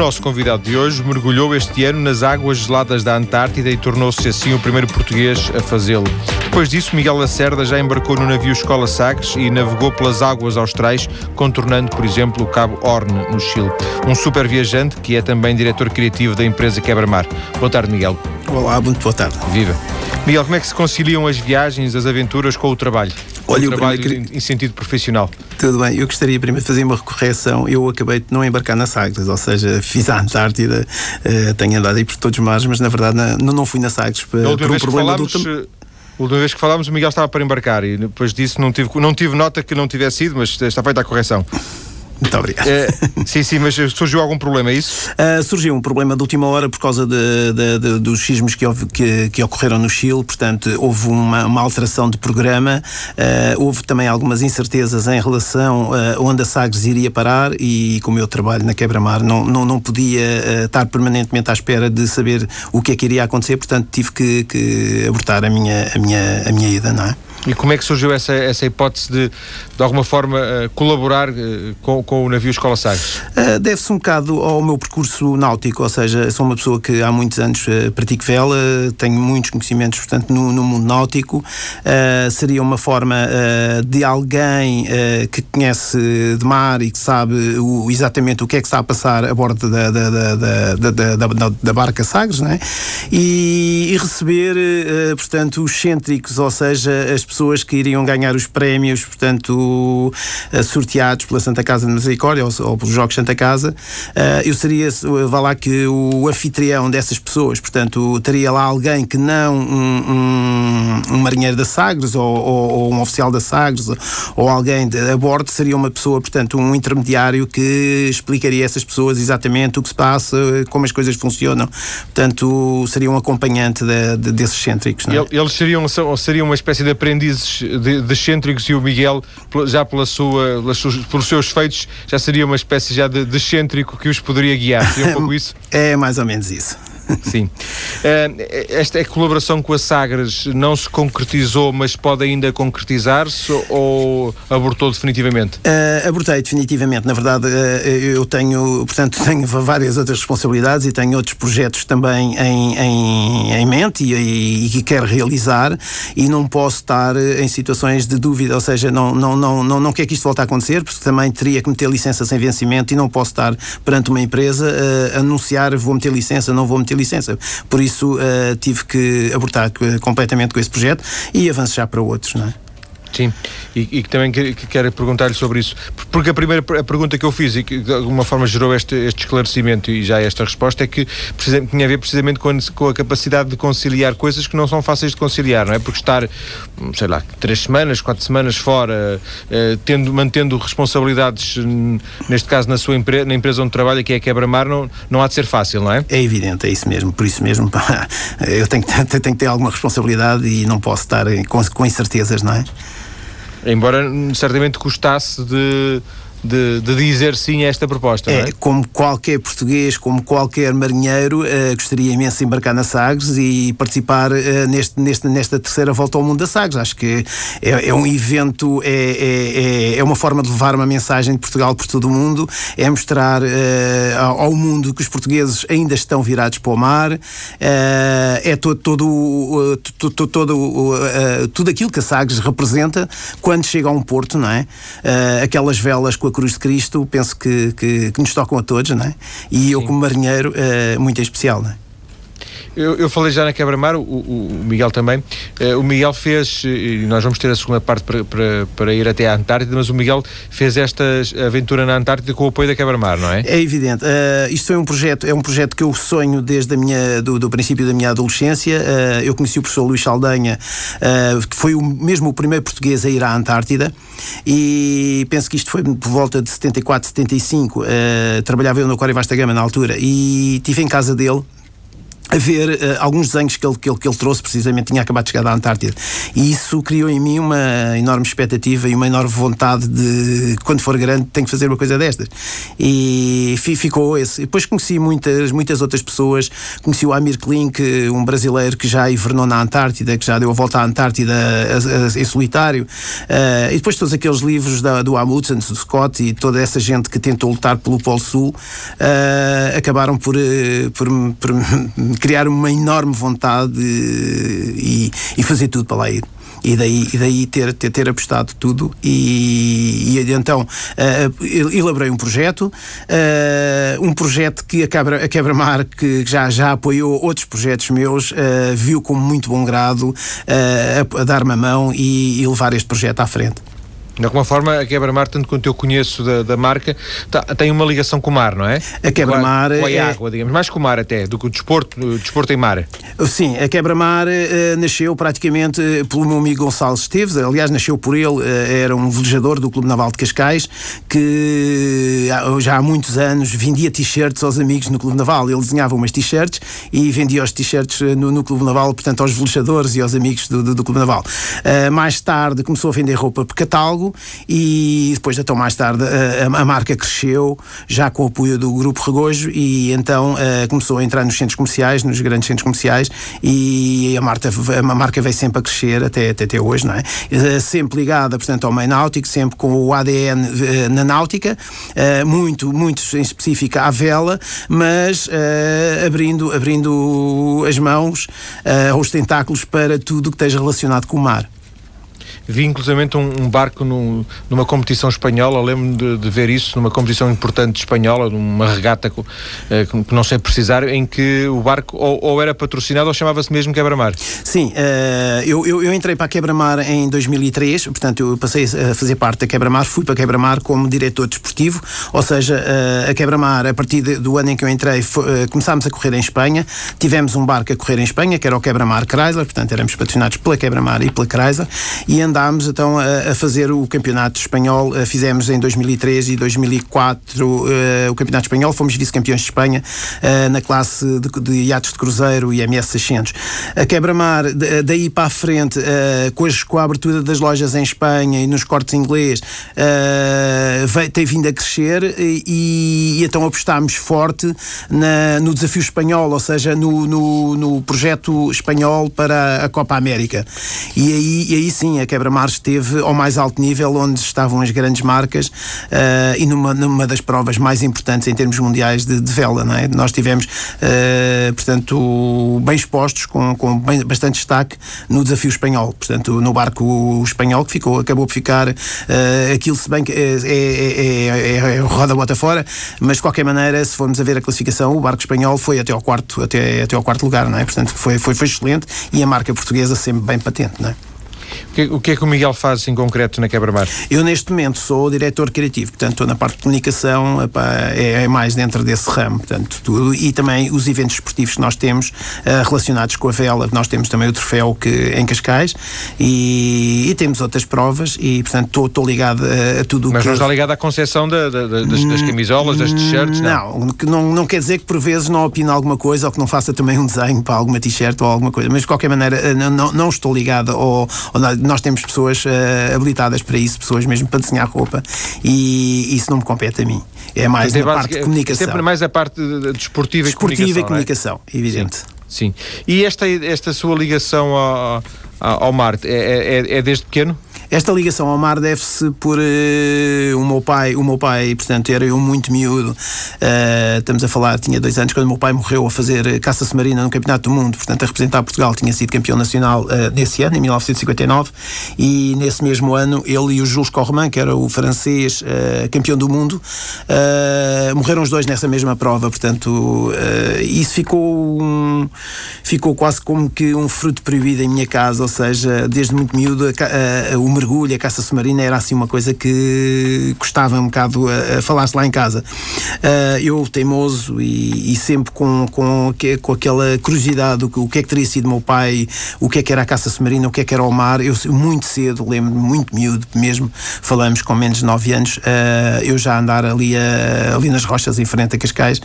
nosso convidado de hoje mergulhou este ano nas águas geladas da Antártida e tornou-se assim o primeiro português a fazê-lo. Depois disso, Miguel Lacerda já embarcou no navio Escola Sagres e navegou pelas águas austrais, contornando, por exemplo, o Cabo Horn, no Chile. Um super viajante que é também diretor criativo da empresa Quebra-Mar. Boa tarde, Miguel. Olá, muito boa tarde. Viva. Miguel, como é que se conciliam as viagens, as aventuras com o trabalho? Olha, o trabalho primeiro... em sentido profissional. Tudo bem, eu gostaria primeiro de fazer uma correção. Eu acabei de não embarcar na Sagres, ou seja, fiz a Antártida, uh, tenho andado aí por todos os mares, mas na verdade não, não fui na Sagres por, por um problema falámos, do. Eh, a última vez que falámos, o Miguel estava para embarcar e depois disso não tive, não tive nota que não tivesse ido, mas está feita a correção. Muito obrigado. É, sim, sim, mas surgiu algum problema, é isso? Uh, surgiu um problema de última hora por causa de, de, de, dos sismos que, que, que, ocorreram no Chile, portanto, houve uma, uma alteração de programa, uh, houve também algumas incertezas em relação a uh, onde a Sagres iria parar e, como eu trabalho na Quebra-Mar, não, não, não podia estar permanentemente à espera de saber o que é que iria acontecer, portanto, tive que, que abortar a minha, a, minha, a minha ida, não é? E como é que surgiu essa, essa hipótese de, de alguma forma, uh, colaborar uh, com, com o navio Escola Sagres? Uh, Deve-se um bocado ao meu percurso náutico, ou seja, sou uma pessoa que há muitos anos pratico vela, tenho muitos conhecimentos, portanto, no, no mundo náutico. seria uma forma de alguém que conhece de mar e que sabe o, exatamente o que é que está a passar a bordo da, da, da, da, da, da barca Sagres, né? e, e receber, portanto, os cêntricos, ou seja, as pessoas que iriam ganhar os prémios, portanto, uh, sorteados pela Santa Casa de Misericórdia ou, ou pelos Jogos Santa Casa, uh, eu seria, vá lá, que o anfitrião dessas pessoas, portanto, teria lá alguém que não um, um, um marinheiro da Sagres ou, ou, ou, um oficial da Sagres ou alguém de, a bordo, seria uma pessoa, portanto, um intermediário que explicaria a essas pessoas exatamente o que se passa, como as coisas funcionam. Portanto, seria um acompanhante de, de, desses cêntricos. É? Eles seriam, seriam uma espécie de aprendiz aprendizes de, de excêntricos e o Miguel, já pela sua, pelos seus feitos, já seria uma espécie já de, de excêntrico que os poderia guiar. Seria um pouco isso? É mais ou menos isso. Sim. Uh, esta colaboração com a Sagres não se concretizou, mas pode ainda concretizar-se ou abortou definitivamente? Uh, abortei definitivamente. Na verdade, uh, eu tenho, portanto, tenho várias outras responsabilidades e tenho outros projetos também em, em, em mente e, que quero realizar e não posso estar em situações de dúvida, ou seja, não, não, não, não, não quer que isto volte a acontecer, porque também teria que meter licença sem vencimento e não posso estar perante uma empresa a anunciar vou meter licença, não vou meter licença. Por isso uh, tive que abortar completamente com esse projeto e avançar para outros, não é? Sim, e, e também que, que quero perguntar-lhe sobre isso, porque a primeira a pergunta que eu fiz e que de alguma forma gerou este, este esclarecimento e já esta resposta é que tinha a ver precisamente com, com, a capacidade de conciliar coisas que não são fáceis de conciliar, não é? Porque estar, sei lá, três semanas, quatro semanas fora, eh, tendo, mantendo responsabilidades, neste caso na sua empresa, na empresa onde trabalha, que é a Quebra-Mar, não, não há de ser fácil, não é? É evidente, é isso mesmo, por isso mesmo eu tenho que, tenho que ter alguma responsabilidade e não posso estar com, com incertezas, não é? Embora certamente custasse de de, de, dizer sim a esta proposta. É, é? como qualquer português, como qualquer marinheiro, uh, gostaria imenso de embarcar na Sagres e participar uh, neste, neste, nesta terceira volta ao mundo da Sagres. Acho que é, é um evento, é, é, é, é, uma forma de levar uma mensagem de Portugal por todo o mundo, é mostrar uh, ao mundo que os portugueses ainda estão virados para o mar, é todo, todo, todo, todo, tudo aquilo que a Sagres representa quando chega a um porto, não é? aquelas velas com a cruz de Cristo, penso que, que, que nos tocam a todos, não é? E Sim. eu, como marinheiro, uh, muito em especial, não é? Eu, eu, falei já na Quebra-Mar, o, o, Miguel também. Uh, o Miguel fez, e nós vamos ter a segunda parte para, para, para, ir até à Antártida, mas o Miguel fez esta aventura na Antártida com o apoio da Quebra-Mar, não é? É evidente. Uh, isto foi um projeto, é um projeto que eu sonho desde a minha, do, do princípio da minha adolescência. Uh, eu conheci o professor Luís Saldanha, que foi o, mesmo o primeiro português a ir à Antártida, e penso que isto foi por volta de 74, 75. trabalhava eu no Aquário Vasta Gama na altura, e estive em casa dele a ver uh, alguns desenhos que ele, que, ele, que ele trouxe, precisamente tinha acabado de chegar da Antártida. E isso criou em mim uma enorme expectativa e uma enorme vontade de, quando for grande, tenho que fazer uma coisa destas. E ficou esse. Depois conheci muitas, muitas outras pessoas. Conheci o Amir Klink, um brasileiro que já hivernou na Antártida, que já deu a volta à Antártida em solitário. Uh, e depois todos aqueles livros da, do Amundsen, do Scott e toda essa gente que tentou lutar pelo Polo Sul uh, acabaram por, por, por criar uma enorme vontade e, e fazer tudo para lá ir. E daí, e daí ter, ter, ter apostado tudo e, e então uh, elaborei um projeto uh, um projeto que a Quebra, a Quebra Mar que já, já apoiou outros projetos meus uh, viu com muito bom grado a, a dar-me a mão e, e levar este projeto à frente de alguma forma, a Quebra-Mar, tanto quanto eu conheço da, da marca, tá, tem uma ligação com o mar, não é? A Quebra-Mar... Com, a, é... água, digamos. Mais com o mar até, do que o desporto, o desporto em mar. Sim, a Quebra-Mar uh, nasceu praticamente uh, pelo meu amigo Gonçalo Esteves. Aliás, nasceu por ele. Uh, era um velejador do Clube Naval de Cascais que já há muitos anos vendia t-shirts aos amigos no Clube Naval. Ele desenhava umas t-shirts e vendia os t-shirts no, no, Clube Naval, portanto, aos velejadores e aos amigos do, do, do Clube Naval. mais tarde começou a vender roupa por catálogo e depois, então mais tarde, a, a marca cresceu, já com o apoio do Grupo Regojo, e então uh, começou a entrar nos centros comerciais, nos grandes centros comerciais, e a marca, a marca veio sempre a crescer até, até, até hoje, não é? Uh, sempre ligada, portanto, ao meio náutico, sempre com o ADN uh, eh, na náutica, muito, muito em específico à vela, mas abrindo, abrindo as mãos, os tentáculos para tudo que esteja relacionado com o mar vi inclusivamente um, um barco num, numa competição espanhola, lembro-me de, de, ver isso numa competição importante espanhola, numa regata eh, que não sei precisar, em que o barco ou, ou era patrocinado ou chamava-se mesmo Quebra-Mar. Sim, uh, eu, eu, eu, entrei para a Quebra-Mar em 2003, portanto eu passei a fazer parte da Quebra-Mar, fui para a Quebra-Mar como diretor desportivo, ou seja, uh, a Quebra-Mar, a partir de, do ano em que eu entrei, foi, uh, começámos a correr em Espanha, tivemos um barco a correr em Espanha, que era o Quebra-Mar Chrysler, portanto éramos patrocinados pela Quebra-Mar e pela Chrysler, e andámos começámos então a, a, fazer o campeonato espanhol. Uh, fizemos em 2003 e 2004 uh, o campeonato espanhol. Fomos vice-campeões de Espanha uh, na classe de, de iates de cruzeiro e MS 600. A Quebra-Mar, daí para a frente, com, as, com, a abertura das lojas em Espanha e nos cortes inglês, veio, tem vindo a crescer e, e então apostámos forte na, no desafio espanhol, ou seja, no, no, no projeto espanhol para a Copa América. E aí, e aí sim, a Quebra Mar esteve ao mais alto nível, onde estavam as grandes marcas uh, e numa, numa das provas mais importantes em termos mundiais de, de vela. Não é? Nós tivemos, uh, portanto, bem expostos, com, com bem, bastante destaque no desafio espanhol. Portanto, no barco espanhol, que ficou, acabou por ficar uh, aquilo, se bem que é, é, é, é roda bota fora, mas de qualquer maneira, se formos a ver a classificação, o barco espanhol foi até ao quarto, até, até ao quarto lugar, não é? Portanto, foi, foi, foi excelente e a marca portuguesa sempre bem patente, não é? O que, o que é que o Miguel faz em concreto na Quebra-Mar? Eu, neste momento, sou o diretor criativo, portanto, estou na parte de comunicação, é, é, mais dentro desse ramo, portanto, tudo. E também os eventos esportivos que nós temos uh, relacionados com a vela. Nós temos também o troféu que, em Cascais e, e temos outras provas e, portanto, estou ligado a, a tudo o que. Mas não está ligado à concepção da, da, das, das, camisolas, das t-shirts? Não, não, não, não quer dizer que por vezes não opine alguma coisa ou que não faça também um desenho para alguma t-shirt ou alguma coisa, mas de qualquer maneira eh, não, não estou ligado ao, ao nós temos pessoas uh, habilitadas para isso, pessoas mesmo para desenhar roupa, e isso não me compete a mim. É mais a parte de comunicação. Sempre mais a parte desportiva, de desportiva e comunicação. e comunicação, é? evidente. Sim. Sim. E esta, esta sua ligação ao, ao mar é, é, é desde pequeno? Esta ligação ao mar deve-se por uh, o meu pai, o meu pai, portanto, era eu muito miúdo. Uh, estamos a falar, tinha dois anos quando o meu pai morreu a fazer caça submarina no Campeonato do Mundo, portanto, a representar Portugal, tinha sido campeão nacional uh, nesse ano, em 1959, e nesse mesmo ano ele e o Jules Correman, que era o francês campeão do mundo, morreram os dois nessa mesma prova, portanto, isso ficou, um, ficou quase como que um fruto proibido em minha casa, ou seja, desde muito miúdo, o mergulho, a caça submarina era assim uma coisa que custava um bocado a, a falar-se lá em casa. Uh, eu, teimoso e, e, sempre com, com, com aquela curiosidade que, o que é que teria sido meu pai, o que é que era a caça submarina, o que é que era o mar, eu muito cedo, lembro-me, muito miúdo mesmo, falamos com menos de 9 anos, uh, eu já andar ali, uh, ali nas rochas em frente a Cascais,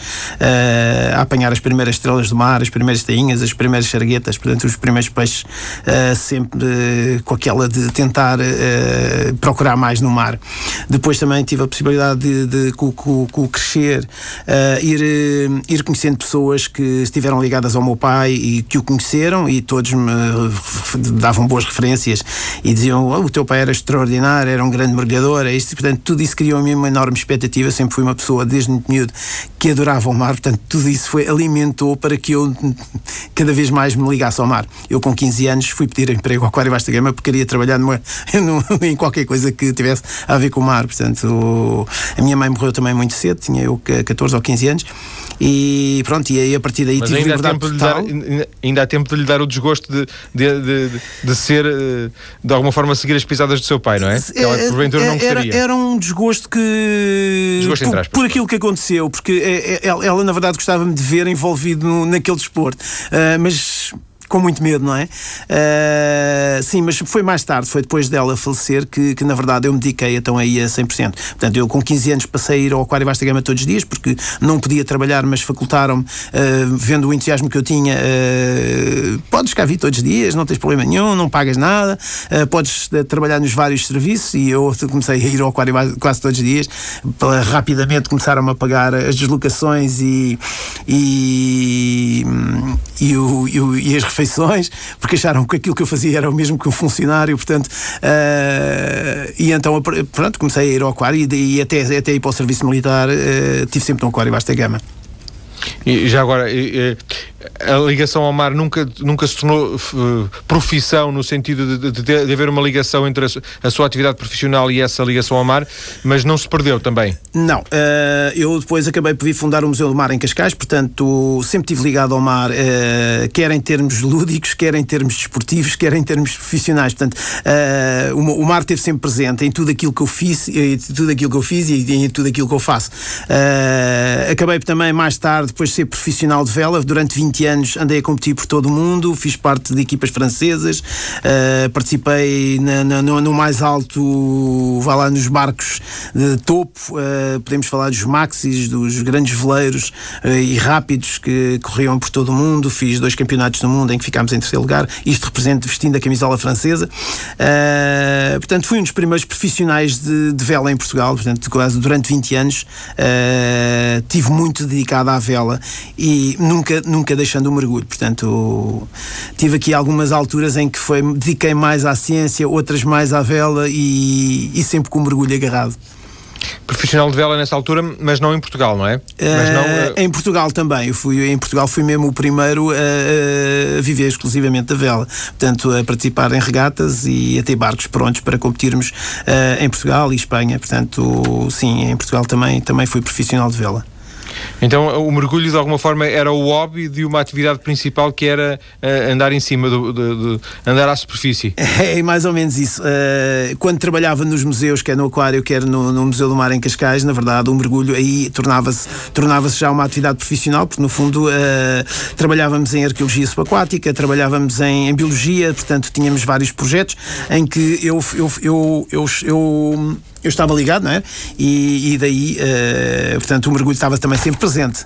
a apanhar as primeiras estrelas do mar, as primeiras tainhas, as primeiras charguetas, portanto, os primeiros peixes, sempre com aquela de tentar procurar mais no mar. Depois também tive a possibilidade de, de com, com, crescer, uh, ir, uh, ir conhecendo pessoas que estiveram ligadas ao meu pai e que o conheceram e todos me davam boas referências e diziam oh, o teu pai era extraordinário, era um grande mergulhador, é isto, portanto, tudo isso criou a mim uma enorme expectativa. Sempre fui uma pessoa, desde muito miúdo, que adorava o mar, portanto, tudo isso foi, alimentou para que eu cada vez mais me ligasse ao mar. Eu, com 15 anos, fui pedir emprego ao Aquário Vasta Gama porque queria trabalhar numa, em qualquer coisa que tivesse a ver com o mar. Portanto, a minha mãe morreu também muito cedo, tinha eu 14 ou 15 anos, e pronto, e aí a partir daí Mas tive ainda liberdade há, tempo de dar, ainda há tempo de lhe dar o desgosto de, de, de, de, ser, eh, de alguma forma, seguir as pisadas do seu pai, não é? Que ela, é, porventura, não era, gostaria. Era um desgosto que. Desgosto por, por, aquilo que aconteceu, porque ela, ela na verdade, gostava-me de ver envolvido no, naquele desporto. Uh, mas com muito medo, não é? Uh, sim, mas foi mais tarde, foi depois dela falecer que, que na verdade eu me dediquei então aí a 100%. Portanto, eu com 15 anos passei a ir ao Aquário Vasta Gama todos os dias porque não podia trabalhar, mas facultaram-me, uh, vendo o entusiasmo que eu tinha, uh, podes cá vir todos os dias, não tens problema nenhum, não pagas nada, podes trabalhar nos vários serviços e eu comecei a ir ao Aquário quase todos os dias. Rapidamente começaram-me a pagar as deslocações e, e, e, o, e, o, e as refeições, porque acharam que aquilo que eu fazia era o mesmo que um funcionário, portanto, uh, e então, pronto, comecei a ir ao aquário e, e até, até ir para o serviço militar, uh, tive sempre um aquário vasta gama. E já agora, a ligação ao mar nunca, nunca se tornou uh, profissão no sentido de, de, de, haver uma ligação entre a, a, sua atividade profissional e essa ligação ao mar, mas não se perdeu também? Não. Uh, eu depois acabei por vir fundar o Museu do Mar em Cascais, portanto sempre estive ligado ao mar, uh, quer em termos lúdicos, quer em termos desportivos, quer em termos profissionais. Portanto, uh, o, o, mar esteve sempre presente em tudo aquilo que eu fiz, em tudo aquilo que eu fiz e em tudo aquilo que eu faço. acabei também mais tarde, depois de ser profissional de vela, durante 20 20 anos andei a competir por todo o mundo, fiz parte de equipas francesas, uh, participei na, na, no, no, mais alto, vá lá nos barcos de topo, uh, podemos falar dos maxis, dos grandes veleiros uh, e rápidos que corriam por todo o mundo, fiz dois campeonatos do mundo em que ficámos em terceiro lugar, isto representa vestindo a camisola francesa. portanto, fui um dos primeiros profissionais de, de vela em Portugal, portanto, quase durante 20 anos tive muito dedicado à vela e nunca, nunca deixando o mergulho. Portanto, tive aqui algumas alturas em que foi, dediquei mais à ciência, outras mais à vela e, e sempre com o mergulho agarrado. Profissional de vela nessa altura, mas não em Portugal, não é? Não, uh... Em Portugal também. Eu fui, em Portugal fui mesmo o primeiro a, a, viver exclusivamente da vela. Portanto, a participar em regatas e a ter barcos prontos para competirmos uh, em Portugal e Espanha. Portanto, sim, em Portugal também, também fui profissional de vela. Então o mergulho de alguma forma era o hobby de uma atividade principal que era uh, andar em cima, do, andar à superfície. É mais ou menos isso. Uh, quando trabalhava nos museus, quer no Aquário, quer no, no, Museu do Mar em Cascais, na verdade o mergulho aí tornava-se tornava já uma atividade profissional, porque no fundo uh, trabalhávamos em arqueologia subaquática, trabalhávamos em, em, biologia, portanto tínhamos vários projetos em que eu, eu, eu, eu, eu eu estava ligado, não é? E, e daí, uh, portanto, o mergulho estava também sempre presente.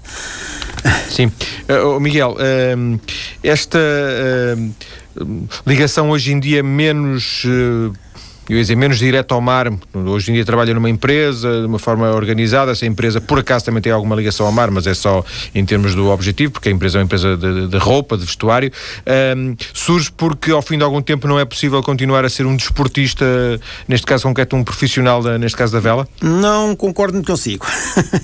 Sim. Uh, Miguel, uh, esta ligação hoje em dia menos eu ia dizer, menos direto ao mar. Hoje em dia trabalha numa empresa, de uma forma organizada. Essa empresa, por acaso, também tem alguma ligação ao mar, mas é só em termos do objetivo, porque a empresa é uma empresa de, de roupa, de vestuário. Um, surge porque, ao fim de algum tempo, não é possível continuar a ser um desportista, neste caso concreto, um profissional, da, neste caso da vela? Não concordo muito consigo.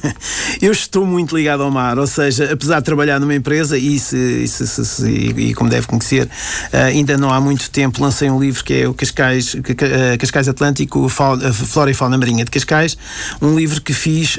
eu estou muito ligado ao mar, ou seja, apesar de trabalhar numa empresa, e, se, e, se, se, e, e como deve conhecer, uh, ainda não há muito tempo lancei um livro que é o Cascais Cascais Atlântico, Flora e Fauna Marinha de Cascais, um livro que fiz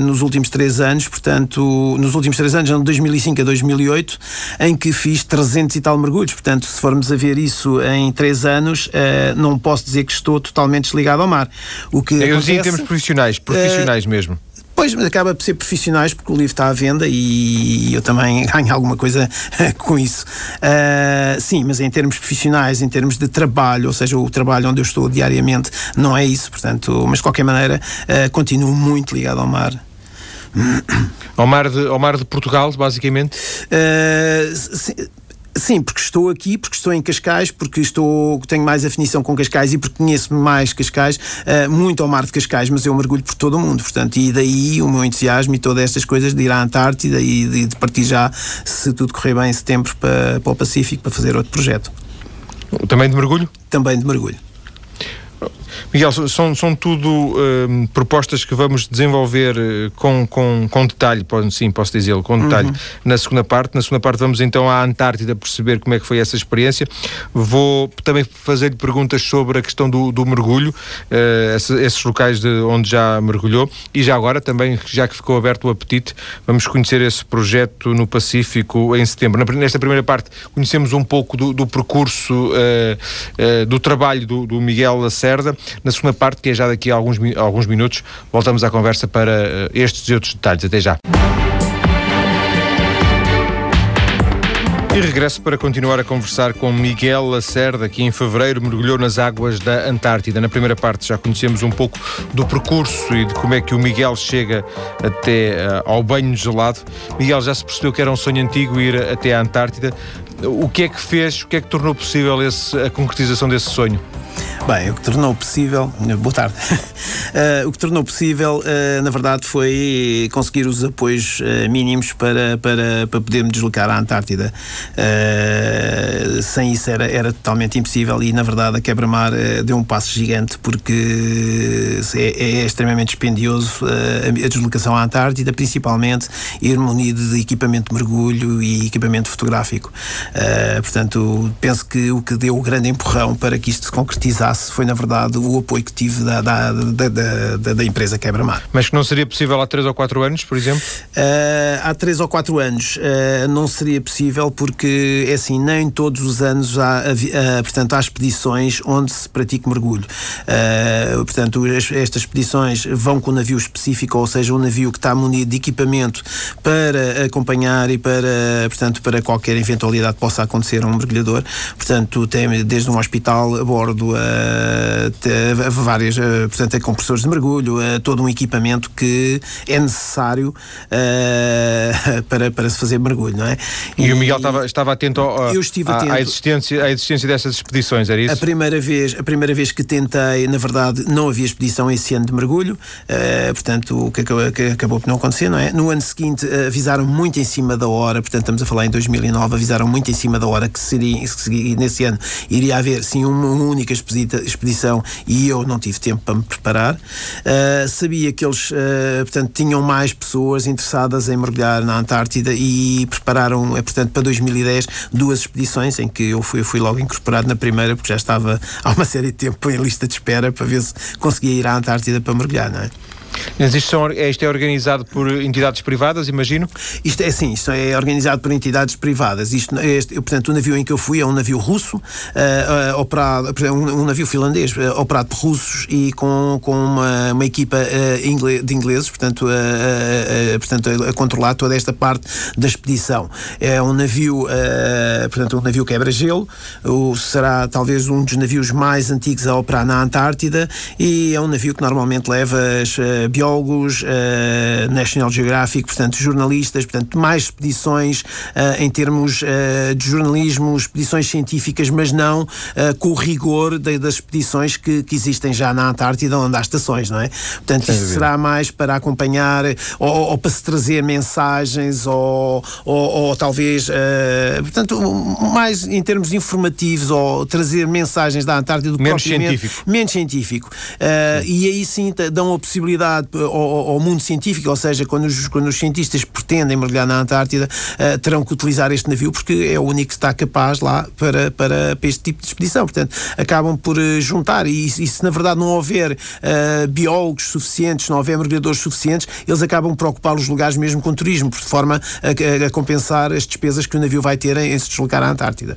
nos últimos três anos, portanto, nos últimos três anos, de 2005 a 2008, em que fiz 300 e tal mergulhos. Portanto, se formos a ver isso em três anos, não posso dizer que estou totalmente desligado ao mar. O que Eu acontece, em termos profissionais, profissionais mesmo. Pois, mas acaba por ser profissionais porque o livro está à venda e eu também ganho alguma coisa com isso. Uh, sim, mas em termos profissionais, em termos de trabalho, ou seja, o trabalho onde eu estou diariamente, não é isso, portanto, mas de qualquer maneira, uh, continuo muito ligado ao mar. Ao mar de, ao mar de Portugal, basicamente? Uh, sim, Sim, porque estou aqui, porque estou em Cascais, porque estou, tenho mais afinição com Cascais e porque conheço mais Cascais, uh, muito ao mar de Cascais, mas eu mergulho por todo o mundo, portanto, e daí o meu entusiasmo e todas estas coisas de ir à Antártida e de, de partir já, se tudo correr bem, em setembro para, para o Pacífico para fazer outro projeto. Também de mergulho? Também de mergulho. Miguel, são, são tudo uh, propostas que vamos desenvolver uh, com, com, com detalhe, sim, posso dizê-lo, com detalhe, uhum. na segunda parte. Na segunda parte vamos então à Antártida perceber como é que foi essa experiência. Vou também fazer-lhe perguntas sobre a questão do, do mergulho, uh, esses locais de onde já mergulhou e já agora também, já que ficou aberto o apetite, vamos conhecer esse projeto no Pacífico em setembro. Nesta primeira parte conhecemos um pouco do, do percurso, do trabalho do, do Miguel Lacerda. Na segunda parte, que é já daqui a alguns, alguns minutos, voltamos à conversa para uh, estes e outros detalhes. Até já. E regresso para continuar a conversar com Miguel Lacerda, que em fevereiro mergulhou nas águas da Antártida. Na primeira parte já conhecemos um pouco do percurso e de como é que o Miguel chega até uh, ao banho gelado. Miguel, já se percebeu que era um sonho antigo ir até à Antártida. O que é que fez, o que é que tornou possível esse, a concretização desse sonho? Bem, o que tornou possível. Boa tarde. Uh, o que tornou possível, uh, na verdade, foi conseguir os apoios uh, mínimos para, para, para podermos deslocar à Antártida. sem isso era, era totalmente impossível e, na verdade, a quebra-mar deu um passo gigante porque é, é extremamente dispendioso a deslocação à Antártida, principalmente ir munido de equipamento de mergulho e equipamento fotográfico. portanto, penso que o que deu o grande empurrão para que isto se concretizasse foi, na verdade, o apoio que tive da, da, da, da, empresa Quebra-Mar. Mas que não seria possível há 3 ou 4 anos, por exemplo? Uh, há 3 ou 4 anos uh, não seria possível porque, é assim, nem todos os anos há, uh, portanto, há expedições onde se pratica mergulho. portanto, estas expedições vão com um navio específico, ou seja, um navio que está munido de equipamento para acompanhar e para, portanto, para qualquer eventualidade que possa acontecer a um mergulhador. Portanto, tem desde um hospital a bordo a uh, várias, uh, portanto, é compressores de mergulho, uh, todo um equipamento que é necessário para, para se fazer mergulho, não é? E, e o Miguel estava, estava atento, ao, eu estive à, atento à, existência, à existência dessas expedições, era isso? A primeira vez, a primeira vez que tentei, na verdade, não havia expedição esse ano de mergulho, portanto, o que acabou, que acabou por não acontecer, não é? No ano seguinte avisaram muito em cima da hora, portanto, estamos a falar em 2009, avisaram muito em cima da hora que seria, que nesse ano iria haver, sim, uma única expedição expedição e eu não tive tempo para me preparar. Uh, sabia que eles, uh, portanto, tinham mais pessoas interessadas em mergulhar na Antártida e prepararam, eh, portanto, para 2010 duas expedições em que eu fui, fui logo incorporado na primeira porque já estava há uma série de tempo em lista de espera para ver se conseguia ir à Antártida para mergulhar, não é? Mas isto, são, é, isto é organizado por entidades privadas, imagino? Isto é sim, isto é organizado por entidades privadas. Isto, este, portanto, o navio em que eu fui é um navio russo, uh, uh, operado, um, um, navio finlandês, uh, operado por russos e com, com uma, uma equipa de ingleses, portanto, portanto a, controlar toda esta parte da expedição. É um navio, portanto, um navio quebra-gelo, será talvez um dos navios mais antigos a operar na Antártida e é um navio que normalmente leva as biólogos, uh, National Geographic, portanto, jornalistas, portanto, mais expedições uh, em termos uh, de jornalismo, expedições científicas, mas não com o rigor de, das expedições que, que, existem já na Antártida, onde há estações, não é? Portanto, isso será mais para acompanhar ou, ou para se trazer mensagens ou, ou, ou talvez, portanto, mais em termos informativos ou trazer mensagens da Antártida do menos científico. Menos científico. e aí sim dão a possibilidade realidade ao, ao, mundo científico, ou seja, quando os, quando os cientistas pretendem mergulhar na Antártida, uh, terão que utilizar este navio porque é o único que está capaz lá para, para, para este tipo de expedição. Portanto, acabam por uh, juntar e, e, se na verdade não houver uh, biólogos suficientes, não houver mergulhadores suficientes, eles acabam por ocupar os lugares mesmo com turismo, de forma a, a, a compensar as despesas que o navio vai ter em, em se deslocar à Antártida.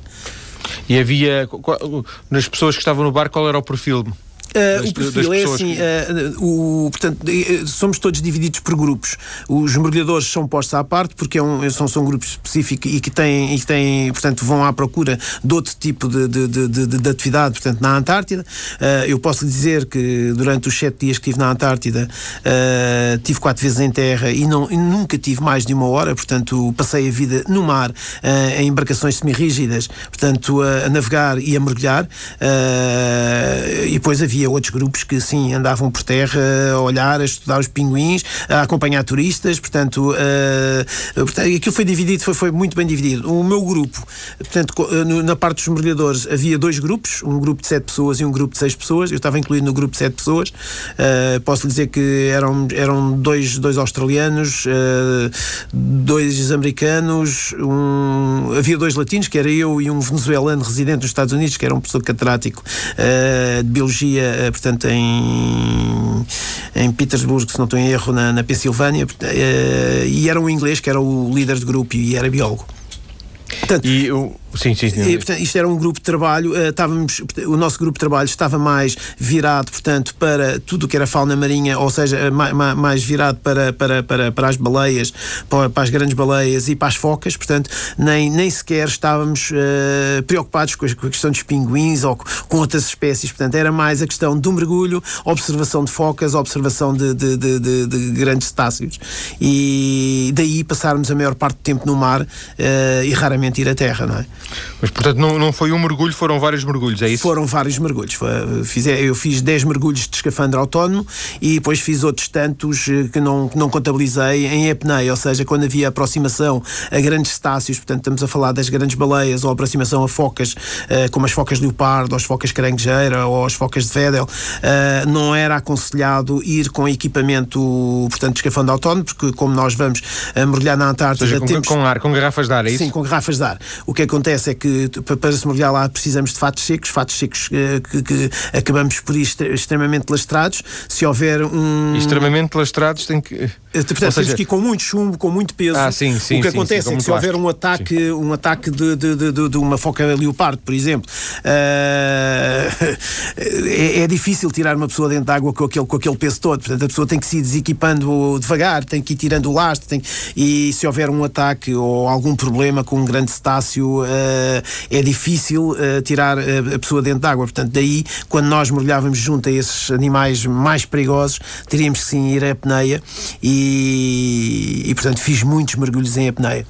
E havia, nas pessoas que estavam no barco, qual era o perfil? Uh, o perfil é assim, uh, o, portanto, somos todos divididos por grupos. Os mergulhadores são postos à parte porque é um, são, são grupos específicos e que têm, e têm, portanto, vão à procura de outro tipo de, de, de, de, de atividade, portanto, na Antártida. Uh, eu posso lhe dizer que durante os sete dias que estive na Antártida tive quatro vezes em terra e, não, e nunca tive mais de uma hora, portanto, passei a vida no mar em embarcações semi-rígidas, portanto, a, a, navegar e a mergulhar. e depois havia havia outros grupos que sim andavam por terra a olhar, a estudar os pinguins, a acompanhar turistas, portanto, uh, portanto aquilo foi dividido, foi, foi muito bem dividido. O meu grupo, portanto, na parte dos mergulhadores havia dois grupos, um grupo de sete pessoas e um grupo de seis pessoas. Eu estava incluído no grupo de sete pessoas. Uh, posso dizer que eram, eram dois, dois australianos, uh, dois americanos, um, havia dois latinos, que era eu e um venezuelano residente nos Estados Unidos, que era um professor catedrático de biologia eh, portanto, em, em Petersburgo, se não estou em erro, na, na Pensilvânia, eh, e era um inglês que era o líder de grupo e era biólogo. Portanto, e sim, sim, sim. E, portanto, isto era um grupo de trabalho, uh, estávamos, o nosso grupo de trabalho estava mais virado, portanto, para tudo o que era fauna marinha, ou seja, mais, mais virado para, para, para, para as baleias, para, para, as grandes baleias e para as focas, portanto, nem, nem sequer estávamos uh, preocupados com a, com a, questão dos pinguins ou com outras espécies, portanto, era mais a questão do mergulho, observação de focas, observação de, de, de, de grandes cetáceos. E daí passarmos a maior parte do tempo no mar uh, e raramente ir à terra, não é? Mas, portanto, não, não foi um mergulho, foram vários mergulhos, é isso? Foram vários mergulhos. Fiz, eu fiz 10 mergulhos de escafandro autónomo e depois fiz outros tantos eh, que não, que não contabilizei em apneia, ou seja, quando havia aproximação a grandes cetáceos, portanto, estamos a falar das grandes baleias ou aproximação a focas, uh, como as focas leopardo, ou as focas caranguejeira, ou as focas de Vedel, uh, não era aconselhado ir com equipamento, portanto, de escafandro autónomo, porque como nós vamos mergulhar na Antártida... Seja, com, temos... com ar, com garrafas de ar, é isso? Sim, com garrafas de ar. O que acontece é que para se mergulhar lá precisamos de fatos secos, fatos secos eh, que, que acabamos por ir extremamente lastrados. Se houver um. Extremamente lastrados tem que. Eh, portanto, seja... temos que ir com muito chumbo, com muito peso. Ah, sim, sim, o que sim, acontece é que se houver um ataque, um ataque de, de, de, de, uma foca leopardo, por exemplo, uh, é, é, difícil tirar uma pessoa dentro de água com aquele, com aquele peso todo. Portanto, a pessoa tem que se ir desequipando devagar, tem que ir tirando o lastro, tem, e se houver um ataque ou algum problema com um grande cetáceo, uh, é difícil uh, tirar a, a pessoa dentro de água. Portanto, daí, quando nós mergulhávamos junto a esses animais mais perigosos, teríamos que sim ir à apneia e, e portanto, fiz muitos mergulhos em apneia.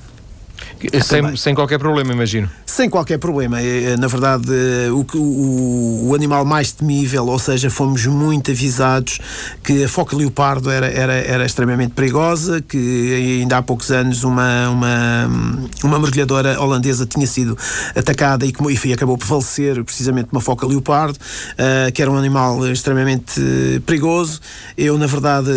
Sem, sem qualquer problema, imagino. Sem qualquer problema. É, é, na verdade, eh, o, o, o, animal mais temível, ou seja, fomos muito avisados que a foca leopardo era, era, era extremamente perigosa, que ainda há poucos anos uma, uma, uma mergulhadora holandesa tinha sido atacada e, e acabou por falecer precisamente uma foca leopardo, uh, que era um animal extremamente perigoso. Eu, na verdade,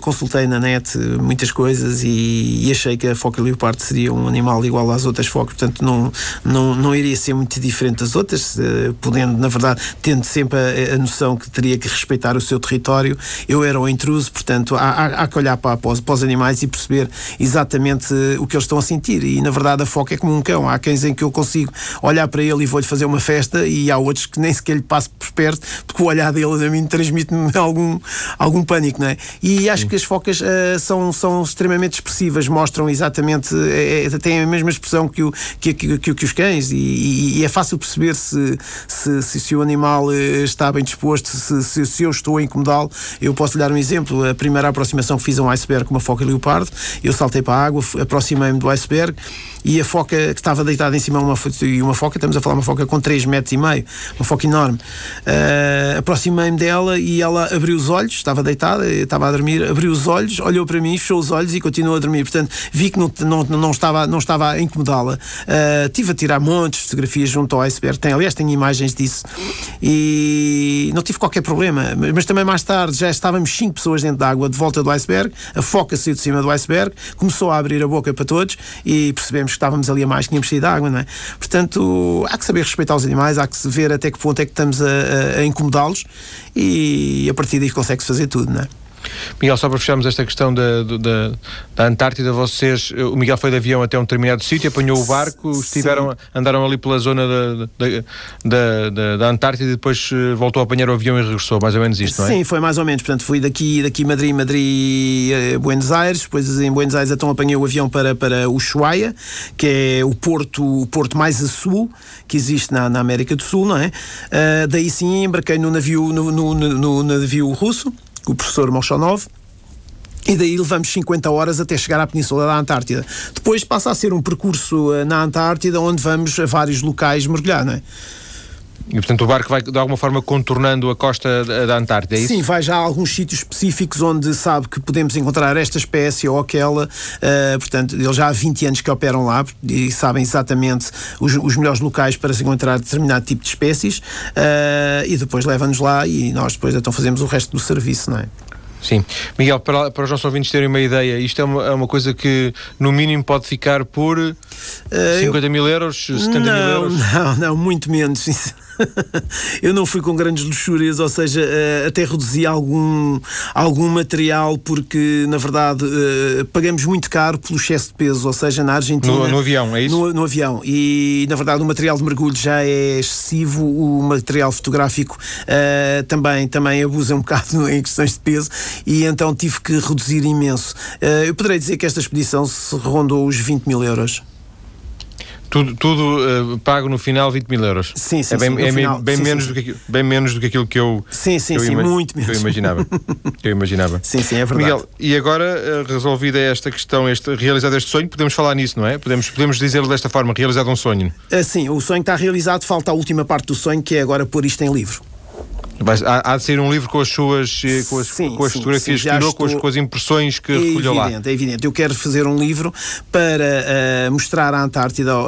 consultei na net muitas coisas e, e achei que a foca leopardo seria um animal igual às outras focas, portanto não, não, não iria ser muito diferente das outras, uh, podendo, na verdade, tendo sempre a, a, noção que teria que respeitar o seu território, eu era o intruso, portanto há, há, há que olhar para, para, os, para os animais e perceber exatamente uh, o que eles estão a sentir. E na verdade a foca é como um cão, há cães em que eu consigo olhar para ele e vou-lhe fazer uma festa e há outros que nem sequer lhe passo por perto porque o olhar deles a mim transmite-me algum, algum pânico, não é? E acho que as focas uh, são, são extremamente expressivas, mostram exatamente, é, têm a mesma expressão que, o, que, que, que, que os cães e, e, é fácil perceber se, se, se, se, o animal eh, está bem disposto, se, se, se eu estou a incomodá-lo. Eu posso lhe dar um exemplo. A primeira aproximação que fiz a um iceberg com uma foca leopardo, eu saltei para a água, aproximei-me do iceberg e a foca que estava deitada em cima uma, e uma foca, estamos a falar uma foca com 3 metros e meio, uma foca enorme. Uh, aproximei-me dela e ela abriu os olhos, estava deitada, estava a dormir, abriu os olhos, olhou para mim, fechou os olhos e continuou a dormir. Portanto, vi que não, não, não, estava, não estava a incomodá-la, uh, tive a tirar montes de fotografias junto ao iceberg. Tem, aliás, tenho imagens disso e não tive qualquer problema. Mas, mas também mais tarde já estávamos cinco pessoas dentro da água de volta do iceberg, a foca saiu de cima do iceberg, começou a abrir a boca para todos e percebemos que estávamos ali a mais, que tínhamos saído da água, não é? Portanto, há que saber respeitar os animais, há que ver até que ponto é que estamos a, a, a incomodá-los e a partir daí consegue-se fazer tudo, não é? Miguel, só para fecharmos esta questão da, da, da, Antártida, vocês, o Miguel foi de avião até um determinado sítio, apanhou o barco, estiveram, andaram ali pela zona da, da, da, da, Antártida e depois eh, voltou a apanhar o avião e regressou, mais ou menos isto, não é? Sim, foi mais ou menos, portanto fui daqui, daqui Madrid, Madrid, eh, Buenos Aires, depois em Buenos Aires então apanhei o avião para, para Ushuaia, que é o porto, o porto mais a sul que existe na, na América do Sul, não é? Uh, daí sim embarquei no navio, no, no, no, no navio russo, o professor Molchanov, e daí levamos 50 horas até chegar à Península da Antártida. Depois passa a ser um percurso eh, na Antártida onde vamos a vários locais mergulhar, não é? E, portanto, o barco vai, de alguma forma, contornando a costa da Antártida, é isso? Sim, vai já a alguns sítios específicos onde sabe que podemos encontrar esta espécie ou aquela. Uh, portanto, eles já há 20 anos que operam lá e sabem exatamente os, os melhores locais para se encontrar determinado tipo de espécies uh, e depois levam-nos lá e nós depois então fazemos o resto do serviço, não é? Sim. Miguel, para, para os nossos ouvintes terem uma ideia, isto é uma, é uma coisa que no mínimo pode ficar por uh, 50 eu... mil euros, 70 não, mil euros? Não, não, muito menos. eu não fui com grandes luxúrias, ou seja, uh, até reduzi algum, algum material, porque na verdade uh, pagamos muito caro pelo excesso de peso, ou seja, na Argentina. No, no avião, é isso? No, no, avião. E na verdade o material de mergulho já é excessivo, o material fotográfico uh, também, também abusa um bocado em questões de peso, e então tive que reduzir imenso. eu poderei dizer que esta expedição se rondou os 20 mil euros. Tudo, tudo uh, pago no final 20 mil euros. Sim, sim, é bem, sim, é final, bem, sim, menos sim. Do que, bem menos do que aquilo que eu, sim, sim, eu sim, muito menos. Eu imaginava. que eu imaginava. Sim, sim, é verdade. Miguel, e agora, uh, resolvida esta questão, este, realizado este sonho, podemos falar nisso, não é? Podemos, podemos dizê-lo desta forma, realizado um sonho. Uh, sim, o sonho está realizado, falta a última parte do sonho, que é agora pôr isto em livro. Vai, há, há, de ser um livro com as suas eh, com as, sim, com as sim, fotografias sim, que tirou, estou... com, as, com as impressões que é recolheu lá. É evidente, é evidente. Eu quero fazer um livro para uh, mostrar a Antártida uh,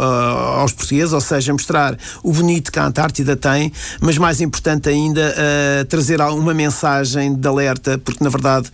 aos portugueses, ou seja, mostrar o bonito que a Antártida tem, mas mais importante ainda, uh, trazer uma mensagem de alerta, porque na verdade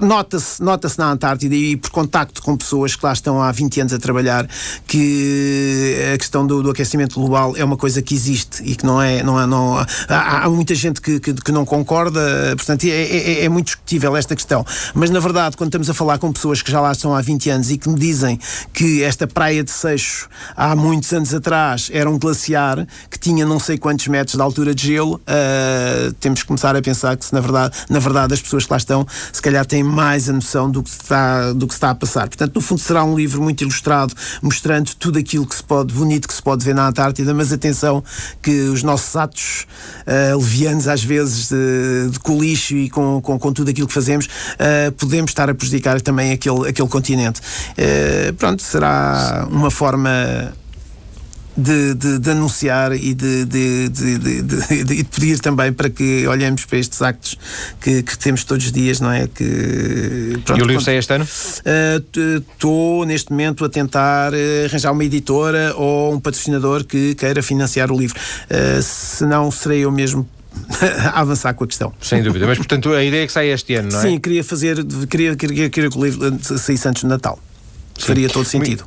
nota-se nota na Antártida e por contacto com pessoas que lá estão há 20 anos a trabalhar que a questão do, do aquecimento global é uma coisa que existe e que não é. Não é não, há, há muita gente que, que, que, não concorda, portanto, é, é, é, muito discutível esta questão. Mas na verdade, quando estamos a falar com pessoas que já lá estão há 20 anos e que me dizem que esta praia de Seixo há muitos anos atrás era um glaciar que tinha não sei quantos metros de altura de gelo, uh, temos que começar a pensar que se na verdade, na verdade as pessoas que lá estão se calhar calhar têm mais a noção do que, está, do que está a passar. Portanto, no fundo, será um livro muito ilustrado, mostrando tudo aquilo que se pode, bonito que se pode ver na Antártida, mas atenção que os nossos atos uh, levianos, às vezes, de, de e com, com, com, tudo aquilo que fazemos, uh, podemos estar a prejudicar também aquele, aquele continente. Uh, pronto, será uma forma de, de, de, anunciar e de, de, pedir também para que olhemos para estes actos que, que temos todos os dias, não é? Que, pronto, e o livro sai este ano? Estou uh, neste momento a tentar uh, arranjar uma editora ou um patrocinador que queira financiar o livro. Uh, se não, serei eu mesmo a avançar com a questão. Sem dúvida, mas portanto a ideia é que sai este ano, não é? Sim, queria fazer, queria, queria, queria que o livro saísse antes do Natal. Sim. Faria todo sentido.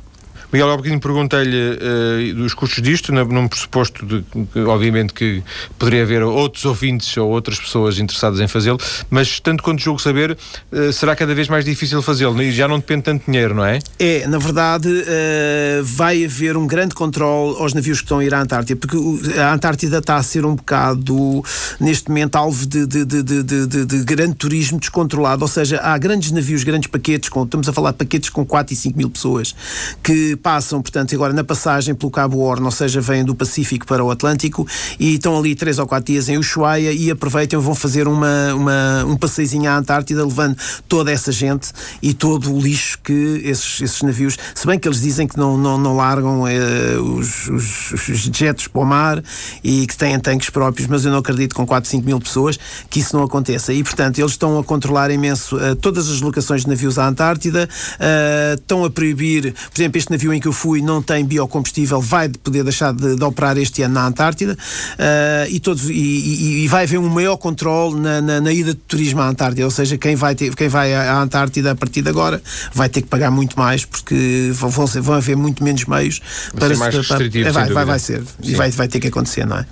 Miguel, há bocadinho perguntei-lhe uh, dos custos disto, num pressuposto de obviamente, que poderia haver outros ouvintes ou outras pessoas interessadas em fazê-lo, mas tanto quanto julgo saber, uh, será cada vez mais difícil fazê-lo e já não depende tanto de dinheiro, não é? É, na verdade, uh, vai haver um grande controle aos navios que estão a ir à Antártida, porque a Antártida está a ser um bocado, neste momento, alvo de, de, de grande turismo descontrolado, ou seja, há grandes navios, grandes paquetes, com, estamos a falar de paquetes com 4 e 5 mil pessoas, que passam, portanto, agora na passagem pelo Cabo Horn, ou seja, vêm do Pacífico para o Atlântico e estão ali três ou quatro dias em Ushuaia e aproveitam vão fazer uma, uma, um passeizinho à Antártida, levando toda essa gente e todo o lixo que esses, esses navios, se bem que eles dizem que não, não, não largam eh, os, os, os jetos para o mar e que têm tanques próprios, mas eu não acredito com 4, 5 mil pessoas que isso não aconteça. E, portanto, eles estão a controlar imenso uh, todas as locações de navios à Antártida, uh, estão a proibir, por exemplo, este navio em que eu fui não tem biocombustível, vai poder deixar de, de operar este ano na Antártida uh, e, todos, e, e, e, vai haver um maior controle na, na, na, ida de turismo à Antártida, ou seja, quem vai, ter, quem vai à Antártida a partir de agora vai ter que pagar muito mais porque vão, ser, vão haver muito menos meios vai para, ser mais para, para, vai, vai, vai ser, e vai, vai ter que acontecer, não é?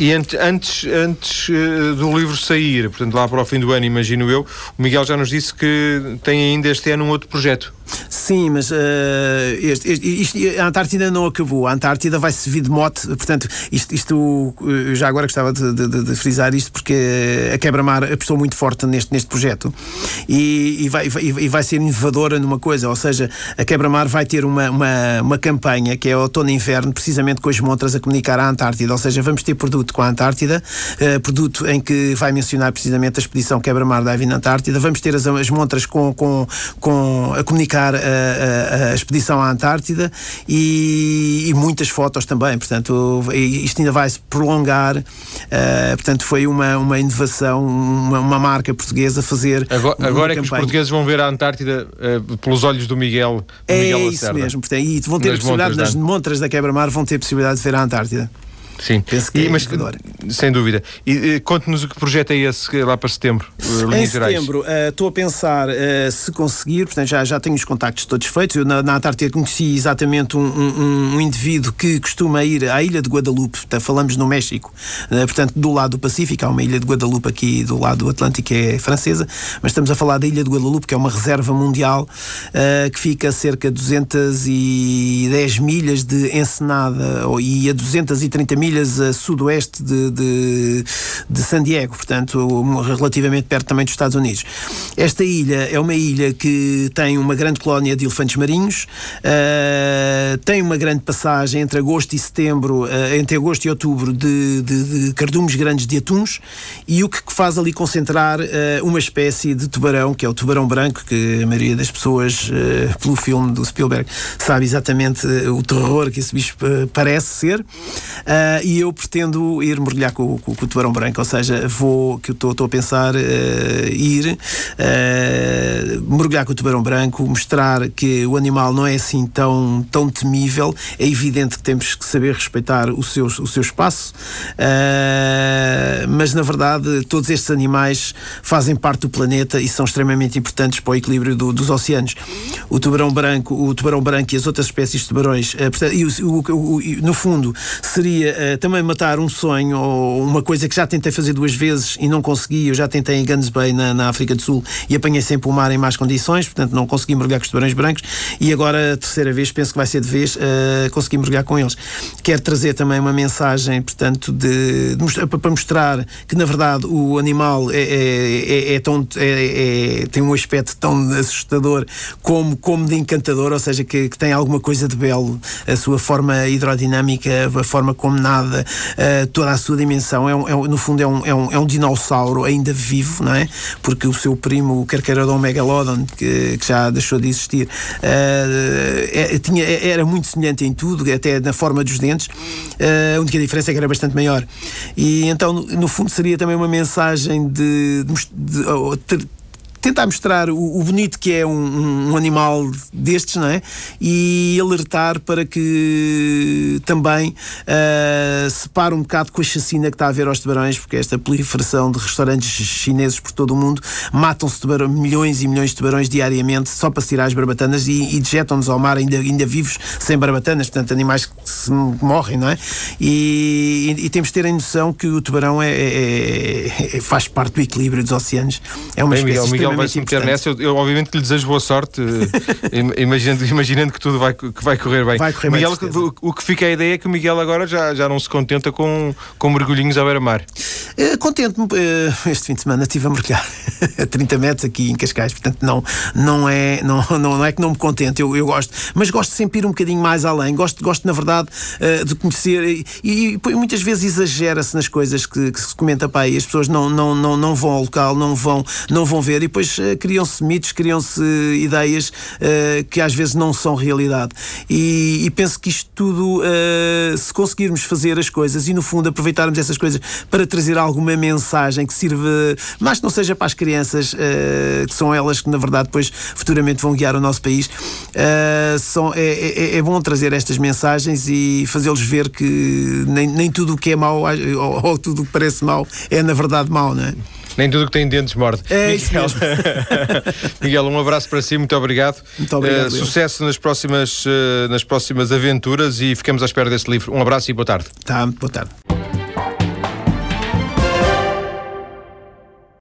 E antes, antes uh, do livro sair, portanto lá para o fim do ano, imagino eu, o Miguel já nos disse que tem ainda este ano um outro projeto. Sim, mas uh, este, este, a Antártida não acabou. A Antártida vai servir de mote. Portanto, isto, isto eu já agora gostava de, de, de, frisar isto porque a Quebra-Mar apostou muito forte neste, neste projeto e, e, vai, e, vai, ser inovadora numa coisa. Ou seja, a Quebra-Mar vai ter uma, uma, uma campanha que é outono e inverno, precisamente com as montras a comunicar à Antártida. Ou seja, vamos ter produto com a Antártida, uh, produto em que vai mencionar precisamente a expedição Quebra-Mar da Avina Antártida. Vamos ter as, as montras com, com, com a comunicar a, a, a expedição à Antártida e, e, muitas fotos também. Portanto, isto ainda vai se prolongar. Uh, portanto, foi uma, uma inovação, uma, uma marca portuguesa fazer. Agora, agora é que os portugueses vão ver a Antártida uh, pelos olhos do Miguel. Do é Miguel isso mesmo. Portanto, e vão ter nas possibilidade, montras, nas montras da quebra-mar, vão ter possibilidade de ver a Antártida. Sim, Penso que e, é mas, sem dúvida. E, e conte-nos o que projeto é esse lá para setembro? Em setembro, uh, estou a pensar uh, se conseguir, portanto já, já tenho os contactos todos feitos. Eu na, na Antártida conheci exatamente um, um, um, indivíduo que costuma ir à ilha de Guadalupe, portanto, falamos no México, uh, portanto, do lado do Pacífico, há uma ilha de Guadalupe aqui do lado do Atlântico, que é francesa, mas estamos a falar da ilha de Guadalupe, que é uma reserva mundial que fica a cerca de 210 milhas de Ensenada e a 230 milhas milhas a sudoeste de, de, de San Diego, portanto, relativamente perto também dos Estados Unidos. Esta ilha é uma ilha que tem uma grande colónia de elefantes marinhos, uh, tem uma grande passagem entre agosto e setembro, uh, entre agosto e outubro, de, de, de, cardumes grandes de atuns, e o que faz ali concentrar uh, uma espécie de tubarão, que é o tubarão branco, que a maioria das pessoas, pelo filme do Spielberg, sabe exatamente o terror que esse bicho parece ser e eu pretendo ir mergulhar com, com, com, o tubarão branco, ou seja, vou, que estou a pensar, uh, ir uh, mergulhar com o tubarão branco, mostrar que o animal não é assim tão, tão temível, é evidente que temos que saber respeitar o seu, o seu espaço, uh, mas na verdade todos estes animais fazem parte do planeta e são extremamente importantes para o equilíbrio do, dos oceanos. O tubarão branco, o tubarão branco e as outras espécies de tubarões, portanto, e o, o, o, no fundo, seria também matar um sonho ou uma coisa que já tentei fazer duas vezes e não consegui. Eu já tentei em Guns Bay, na, na África do Sul, e apanhei sempre o mar em más condições, portanto não consegui mergulhar com os tubarões brancos. E agora, a terceira vez, penso que vai ser de vez, uh, consegui mergulhar com eles. Quero trazer também uma mensagem, portanto, de, de para mostrar que, na verdade, o animal é, é, é, é tão, é, é, tem um aspecto tão assustador como, como de encantador, ou seja, que, que tem alguma coisa de belo. A sua forma hidrodinâmica, a forma como nada uh, toda a sua dimensão. É, um, é no fundo, é um, é, um, é um dinossauro ainda vivo, não é? Porque o seu primo, o Carqueirodon Megalodon, que, que já deixou de existir, uh, é, tinha, era muito semelhante em tudo, até na forma dos dentes. Uh, a única diferença é que era bastante maior. E então, no, no fundo, seria também uma mensagem de, de, de, de tentar mostrar o, o bonito que é um, um, animal destes, não é? E alertar para que também uh, se pare um bocado com a chacina que está a haver aos tubarões, porque esta proliferação de restaurantes chineses por todo o mundo matam-se milhões e milhões de tubarões diariamente só para se tirar as barbatanas e, e dejetam-nos ao mar ainda, ainda vivos sem barbatanas, portanto, animais que se morrem, não é? E, e, e temos de ter a noção que o tubarão é, é, é, faz parte do equilíbrio dos oceanos. É uma Bem, espécie Miguel, Vai se meter nessa. Eu, eu, obviamente lhe desejo boa sorte, imaginando, imaginando que tudo vai, que vai correr bem. Vai correr Miguel, o, o, que fica a ideia é que o Miguel agora já, já não se contenta com, com mergulhinhos à beira-mar. Uh, Contente-me, uh, este fim de semana estive a mergulhar a 30 metros aqui em Cascais, portanto não, não, é, não, não, não é que não me contente, eu, eu gosto, mas gosto sempre ir um bocadinho mais além, gosto, gosto na verdade uh, de conhecer e, e, e muitas vezes exagera-se nas coisas que, que, se comenta para aí, as pessoas não, não, não, não vão ao local, não vão, não vão ver e depois criam-se mitos, criam-se ideias que às vezes não são realidade. E, e penso que isto tudo, se conseguirmos fazer as coisas e no fundo aproveitarmos essas coisas para trazer alguma mensagem que sirva, mas que não seja para as crianças, que são elas que na verdade depois futuramente vão guiar o nosso país, são, é, é, é bom trazer estas mensagens e fazê-los ver que nem, nem tudo o que é mau ou, ou tudo o que parece mau é na verdade mau, não é? Nem tudo que tem dentes morde. É isso Miguel. Miguel, um abraço para si, muito obrigado. Muito obrigado. Uh, sucesso nas próximas, uh, nas próximas aventuras e ficamos à espera desse livro. Um abraço e boa tarde. Tá, boa tarde.